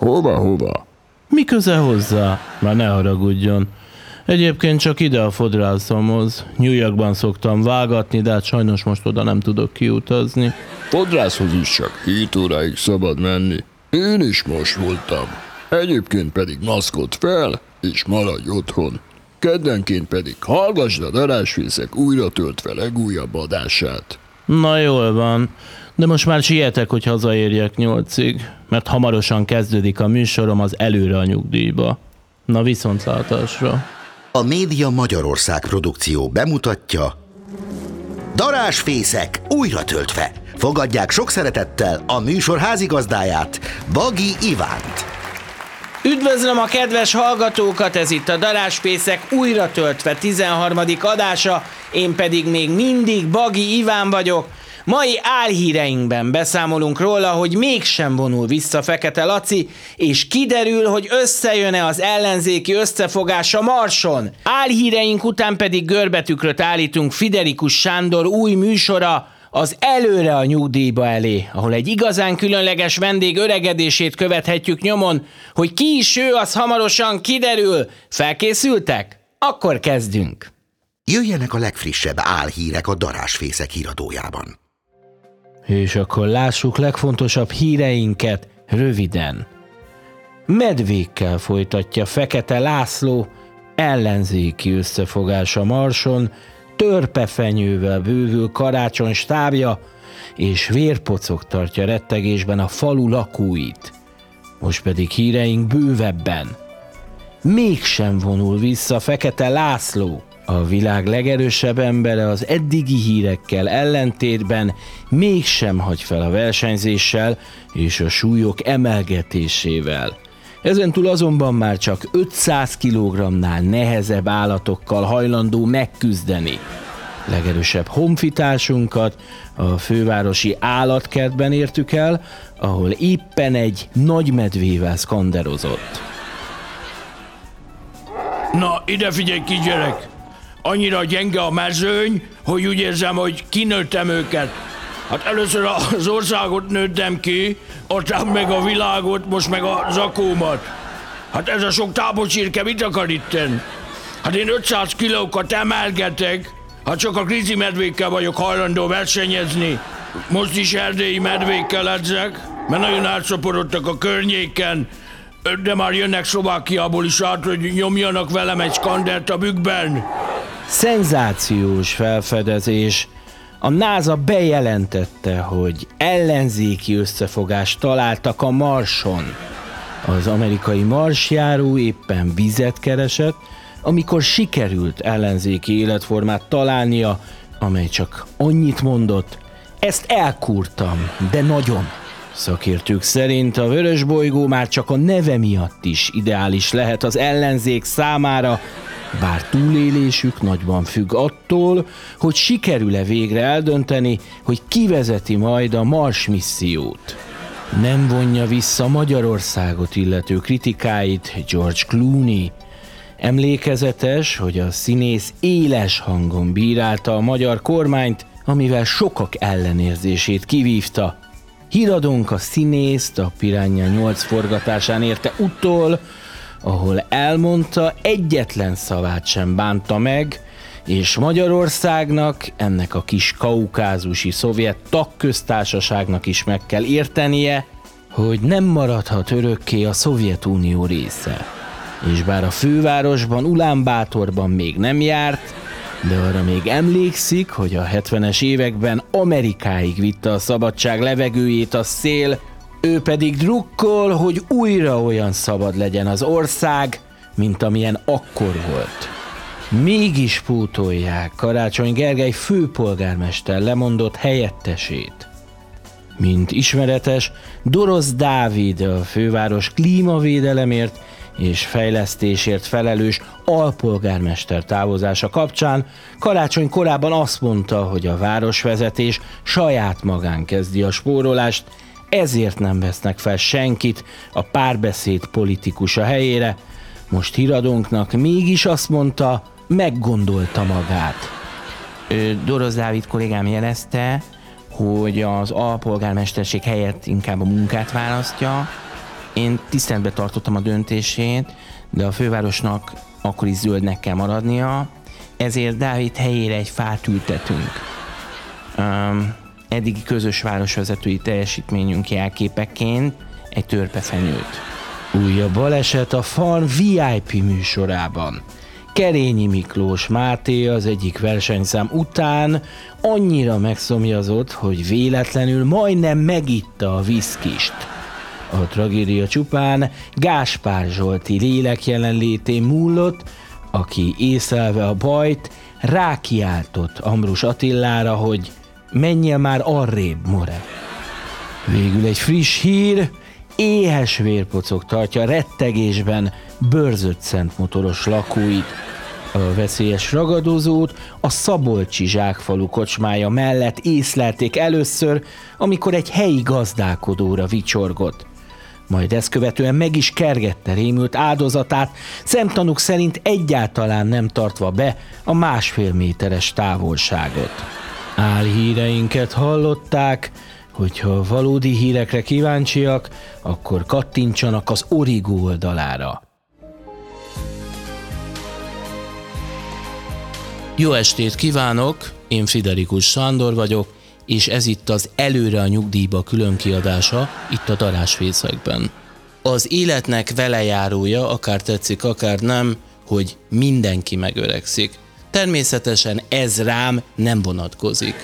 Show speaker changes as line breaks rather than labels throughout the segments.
Hova, hova?
Mi köze hozzá? Már ne haragudjon. Egyébként csak ide a fodrászomhoz. New Yorkban szoktam vágatni, de hát sajnos most oda nem tudok kiutazni.
Fodrászhoz is csak 7 óráig szabad menni. Én is most voltam. Egyébként pedig maszkot fel, és maradj otthon. Keddenként pedig hallgassd a darásfészek újra töltve legújabb adását.
Na jól van, de most már sietek, hogy hazaérjek nyolcig, mert hamarosan kezdődik a műsorom az előre a nyugdíjba. Na viszontlátásra.
A Média Magyarország produkció bemutatja Darásfészek újra töltve. Fogadják sok szeretettel a műsor házigazdáját, Bagi Ivánt.
Üdvözlöm a kedves hallgatókat, ez itt a Daráspészek újra töltve 13. adása, én pedig még mindig Bagi Iván vagyok. Mai álhíreinkben beszámolunk róla, hogy mégsem vonul vissza Fekete Laci, és kiderül, hogy összejön-e az ellenzéki összefogás a Marson. Álhíreink után pedig görbetükröt állítunk Fiderikus Sándor új műsora, az előre a nyugdíjba elé, ahol egy igazán különleges vendég öregedését követhetjük nyomon, hogy ki is ő, az hamarosan kiderül. Felkészültek? Akkor kezdünk.
Jöjjenek a legfrissebb álhírek a Darásfészek híradójában.
És akkor lássuk legfontosabb híreinket röviden. Medvékkel folytatja Fekete László ellenzéki összefogása Marson, törpefenyővel bővül karácsony stábja, és vérpocok tartja rettegésben a falu lakóit. Most pedig híreink bővebben. Mégsem vonul vissza Fekete László. A világ legerősebb embere az eddigi hírekkel ellentétben mégsem hagy fel a versenyzéssel és a súlyok emelgetésével. Ezentúl azonban már csak 500 kg-nál nehezebb állatokkal hajlandó megküzdeni. Legerősebb honfitársunkat a fővárosi állatkertben értük el, ahol éppen egy nagy medvével szkanderozott.
Na, ide figyelj ki, gyerek! Annyira gyenge a mezőny, hogy úgy érzem, hogy kinőttem őket. Hát először az országot nőttem ki, aztán meg a világot, most meg a zakómat. Hát ez a sok tábocsirke mit akar itten? Hát én 500 kilókat emelgetek, hát csak a krizi medvékkel vagyok hajlandó versenyezni. Most is erdélyi medvékkel edzek, mert nagyon átszaporodtak a környéken, de már jönnek Szlovákiából is át, hogy nyomjanak velem egy skandert a bükkben.
Szenzációs felfedezés. A NASA bejelentette, hogy ellenzéki összefogást találtak a Marson. Az amerikai marsjáró éppen vizet keresett, amikor sikerült ellenzéki életformát találnia, amely csak annyit mondott, ezt elkúrtam, de nagyon. Szakértők szerint a vörös bolygó már csak a neve miatt is ideális lehet az ellenzék számára, bár túlélésük nagyban függ attól, hogy sikerül-e végre eldönteni, hogy kivezeti majd a Mars missziót. Nem vonja vissza Magyarországot illető kritikáit George Clooney. Emlékezetes, hogy a színész éles hangon bírálta a magyar kormányt, amivel sokak ellenérzését kivívta. Híradónk a színészt a Piránya 8 forgatásán érte utol, ahol elmondta, egyetlen szavát sem bánta meg, és Magyarországnak, ennek a kis kaukázusi szovjet tagköztársaságnak is meg kell értenie, hogy nem maradhat örökké a Szovjetunió része. És bár a fővárosban, Ulánbátorban még nem járt, de arra még emlékszik, hogy a 70-es években Amerikáig vitte a szabadság levegőjét a szél, ő pedig drukkol, hogy újra olyan szabad legyen az ország, mint amilyen akkor volt. Mégis pótolják Karácsony Gergely főpolgármester lemondott helyettesét. Mint ismeretes, Dorosz Dávid a főváros klímavédelemért és fejlesztésért felelős alpolgármester távozása kapcsán Karácsony korábban azt mondta, hogy a városvezetés saját magán kezdi a spórolást, ezért nem vesznek fel senkit a párbeszéd politikusa helyére. Most híradónknak mégis azt mondta, meggondolta magát. Dorosz Dávid kollégám jelezte, hogy az alpolgármesterség helyett inkább a munkát választja, Én tiszteletbe tartottam a döntését, de a fővárosnak akkor is zöldnek kell maradnia, ezért Dávid helyére egy fát ültetünk. Um, eddigi közös városvezetői teljesítményünk jelképeként egy törpefenyőt. Újabb baleset a Farm VIP műsorában. Kerényi Miklós Máté az egyik versenyszám után annyira megszomjazott, hogy véletlenül majdnem megitta a viszkist. A tragédia csupán Gáspár Zsolti lélek jelenlétén múlott, aki észlelve a bajt, rákiáltott Ambrus Attilára, hogy menjél már arrébb, more. Végül egy friss hír, éhes vérpocok tartja rettegésben bőrzött szent motoros lakóit. A veszélyes ragadozót a Szabolcsi zsákfalu kocsmája mellett észlelték először, amikor egy helyi gazdálkodóra vicsorgott. Majd ezt követően meg is kergette rémült áldozatát, szemtanúk szerint egyáltalán nem tartva be a másfél méteres távolságot. Álhíreinket hallották, hogyha valódi hírekre kíváncsiak, akkor kattintsanak az Origo oldalára. Jó estét kívánok, én Friderikus Sándor vagyok, és ez itt az Előre a nyugdíjba különkiadása, itt a darásfészekben. Az életnek velejárója, akár tetszik, akár nem, hogy mindenki megöregszik. Természetesen ez rám nem vonatkozik.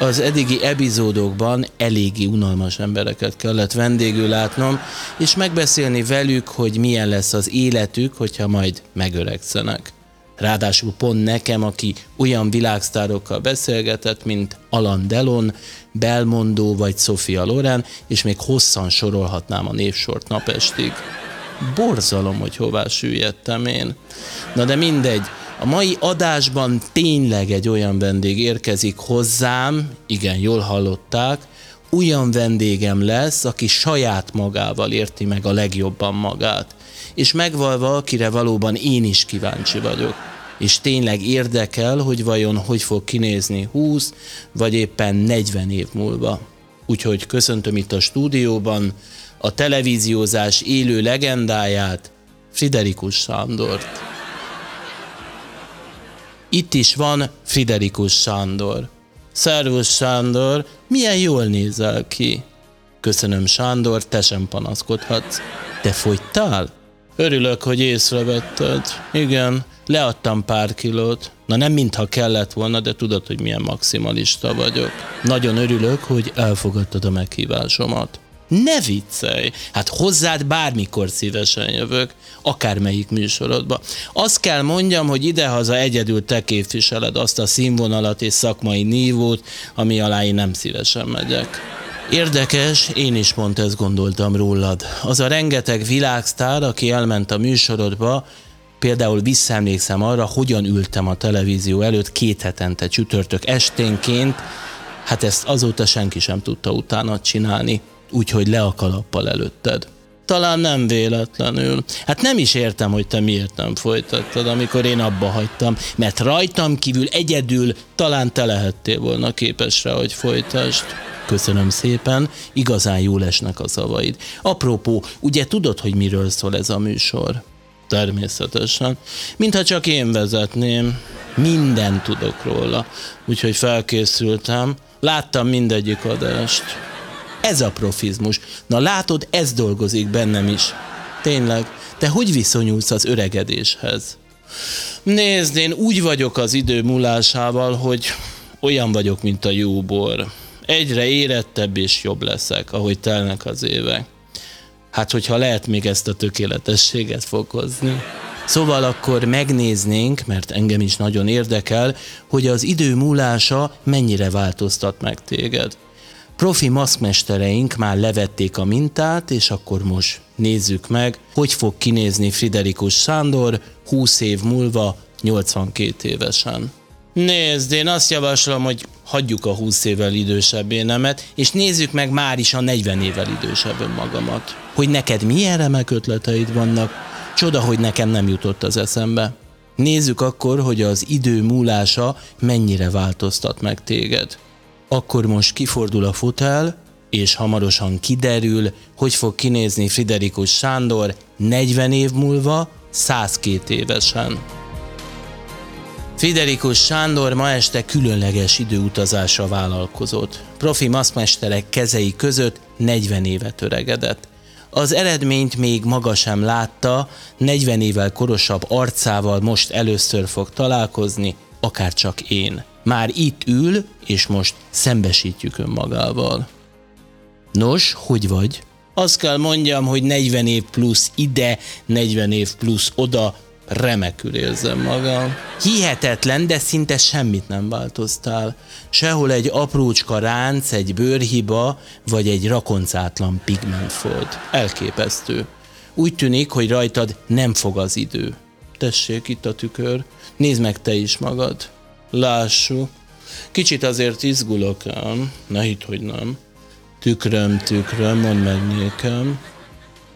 Az eddigi epizódokban eléggé unalmas embereket kellett vendégül látnom, és megbeszélni velük, hogy milyen lesz az életük, hogyha majd megöregszenek. Ráadásul pont nekem, aki olyan világsztárokkal beszélgetett, mint Alan Delon, Belmondo vagy Sofia Loren, és még hosszan sorolhatnám a névsort napestig. Borzalom, hogy hová süllyedtem én. Na de mindegy, a mai adásban tényleg egy olyan vendég érkezik hozzám, igen, jól hallották, olyan vendégem lesz, aki saját magával érti meg a legjobban magát. És megvalva, akire valóban én is kíváncsi vagyok. És tényleg érdekel, hogy vajon hogy fog kinézni 20 vagy éppen 40 év múlva. Úgyhogy köszöntöm itt a stúdióban a televíziózás élő legendáját, Friderikus Sándort. Itt is van Friderikus Sándor. Szervusz Sándor, milyen jól nézel ki. Köszönöm Sándor, te sem panaszkodhatsz. Te fogytál? Örülök, hogy észrevetted. Igen, leadtam pár kilót. Na nem mintha kellett volna, de tudod, hogy milyen maximalista vagyok. Nagyon örülök, hogy elfogadtad a meghívásomat. Ne viccelj! Hát hozzád bármikor szívesen jövök, akármelyik műsorodba. Azt kell mondjam, hogy idehaza egyedül te képviseled azt a színvonalat és szakmai nívót, ami alá én nem szívesen megyek. Érdekes, én is pont ezt gondoltam rólad. Az a rengeteg világsztár, aki elment a műsorodba, például visszaemlékszem arra, hogyan ültem a televízió előtt két hetente csütörtök esténként, hát ezt azóta senki sem tudta utána csinálni úgyhogy le a kalappal előtted. Talán nem véletlenül. Hát nem is értem, hogy te miért nem folytattad, amikor én abba hagytam, mert rajtam kívül egyedül talán te lehettél volna képes rá, hogy folytasd. Köszönöm szépen, igazán jól esnek a szavaid. Apropó, ugye tudod, hogy miről szól ez a műsor? Természetesen. Mintha csak én vezetném. Minden tudok róla. Úgyhogy felkészültem. Láttam mindegyik adást. Ez a profizmus. Na látod, ez dolgozik bennem is. Tényleg, te hogy viszonyulsz az öregedéshez? Nézd, én úgy vagyok az idő múlásával, hogy olyan vagyok, mint a jó bor. Egyre érettebb és jobb leszek, ahogy telnek az évek. Hát, hogyha lehet még ezt a tökéletességet fokozni. Szóval akkor megnéznénk, mert engem is nagyon érdekel, hogy az idő múlása mennyire változtat meg téged. Profi maszkmestereink már levették a mintát, és akkor most nézzük meg, hogy fog kinézni Friderikus Sándor 20 év múlva 82 évesen. Nézd, én azt javaslom, hogy hagyjuk a 20 évvel idősebb énemet, és nézzük meg már is a 40 évvel idősebb önmagamat. Hogy neked milyen remek ötleteid vannak, csoda, hogy nekem nem jutott az eszembe. Nézzük akkor, hogy az idő múlása mennyire változtat meg téged. Akkor most kifordul a fotel, és hamarosan kiderül, hogy fog kinézni Friderikus Sándor 40 év múlva, 102 évesen. Friderikus Sándor ma este különleges időutazásra vállalkozott. Profi maszkmesterek kezei között 40 évet öregedett. Az eredményt még maga sem látta, 40 évvel korosabb arcával most először fog találkozni, akár csak én. Már itt ül, és most szembesítjük önmagával. Nos, hogy vagy? Azt kell mondjam, hogy 40 év plusz ide, 40 év plusz oda, remekül érzem magam. Hihetetlen, de szinte semmit nem változtál. Sehol egy aprócska ránc, egy bőrhiba, vagy egy rakoncátlan pigmentfolt. Elképesztő. Úgy tűnik, hogy rajtad nem fog az idő. Tessék, itt a tükör. Nézd meg te is magad. Lássuk. Kicsit azért izgulok ám. Ne hidd, hogy nem. Tükröm, tükröm, mondd meg nékem.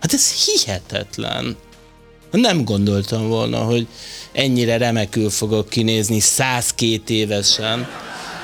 Hát ez hihetetlen. Nem gondoltam volna, hogy ennyire remekül fogok kinézni 102 évesen.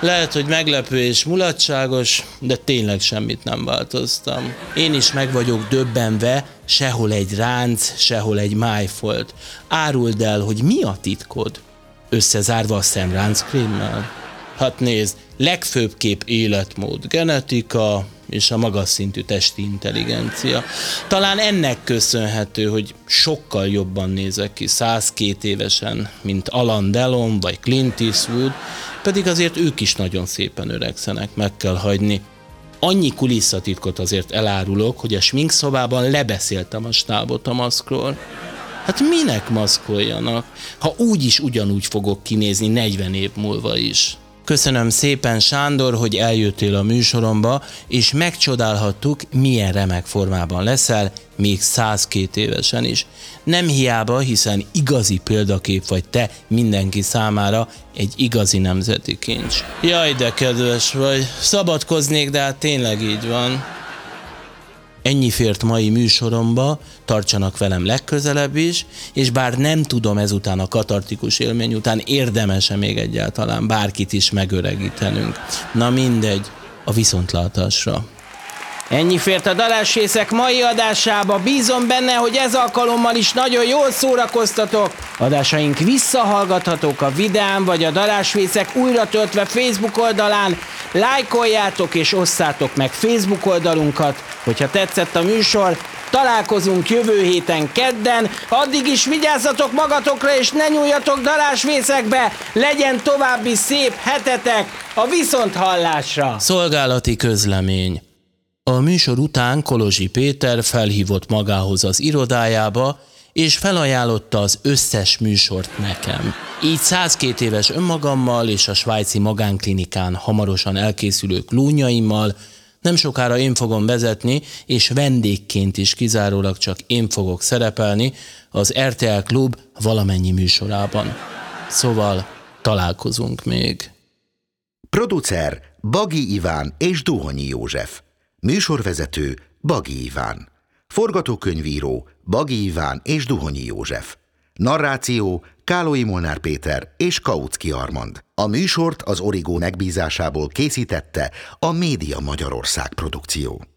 Lehet, hogy meglepő és mulatságos, de tényleg semmit nem változtam. Én is meg vagyok döbbenve, sehol egy ránc, sehol egy májfolt. Áruld el, hogy mi a titkod? Összezárva a szemránckrémmel? Hát nézd, legfőbb kép életmód, genetika és a magas szintű testi intelligencia. Talán ennek köszönhető, hogy sokkal jobban nézek ki 102 évesen, mint Alan Delon vagy Clint Eastwood, pedig azért ők is nagyon szépen öregszenek, meg kell hagyni. Annyi kulisszatitkot azért elárulok, hogy a sminkszobában lebeszéltem a stábot a maszkról. Hát minek maszkoljanak, ha úgy is ugyanúgy fogok kinézni 40 év múlva is. Köszönöm szépen, Sándor, hogy eljöttél a műsoromba, és megcsodálhattuk, milyen remek formában leszel, még 102 évesen is. Nem hiába, hiszen igazi példakép vagy te mindenki számára egy igazi nemzeti kincs. Jaj, de kedves vagy. Szabadkoznék, de hát tényleg így van. Ennyi fért mai műsoromba, tartsanak velem legközelebb is, és bár nem tudom ezután a katartikus élmény után érdemese még egyáltalán bárkit is megöregítenünk. Na mindegy, a viszontlátásra. Ennyi fért a dalásrészek mai adásába. Bízom benne, hogy ez alkalommal is nagyon jól szórakoztatok. Adásaink visszahallgathatók a videán, vagy a darásvészek újra töltve Facebook oldalán. Lájkoljátok és osszátok meg Facebook oldalunkat, hogyha tetszett a műsor. Találkozunk jövő héten kedden, addig is vigyázzatok magatokra és ne nyúljatok darásvészekbe, legyen további szép hetetek a viszonthallásra! Szolgálati közlemény a műsor után Kolozsi Péter felhívott magához az irodájába, és felajánlotta az összes műsort nekem. Így 102 éves önmagammal és a svájci magánklinikán hamarosan elkészülő klónyaimmal nem sokára én fogom vezetni, és vendégként is kizárólag csak én fogok szerepelni az RTL Klub valamennyi műsorában. Szóval találkozunk még.
Producer Bagi Iván és Duhonyi József. Műsorvezető Bagi Iván. Forgatókönyvíró Bagi Iván és Duhonyi József. Narráció Kálói Molnár Péter és Kautsky Armand. A műsort az Origó megbízásából készítette a Média Magyarország produkció.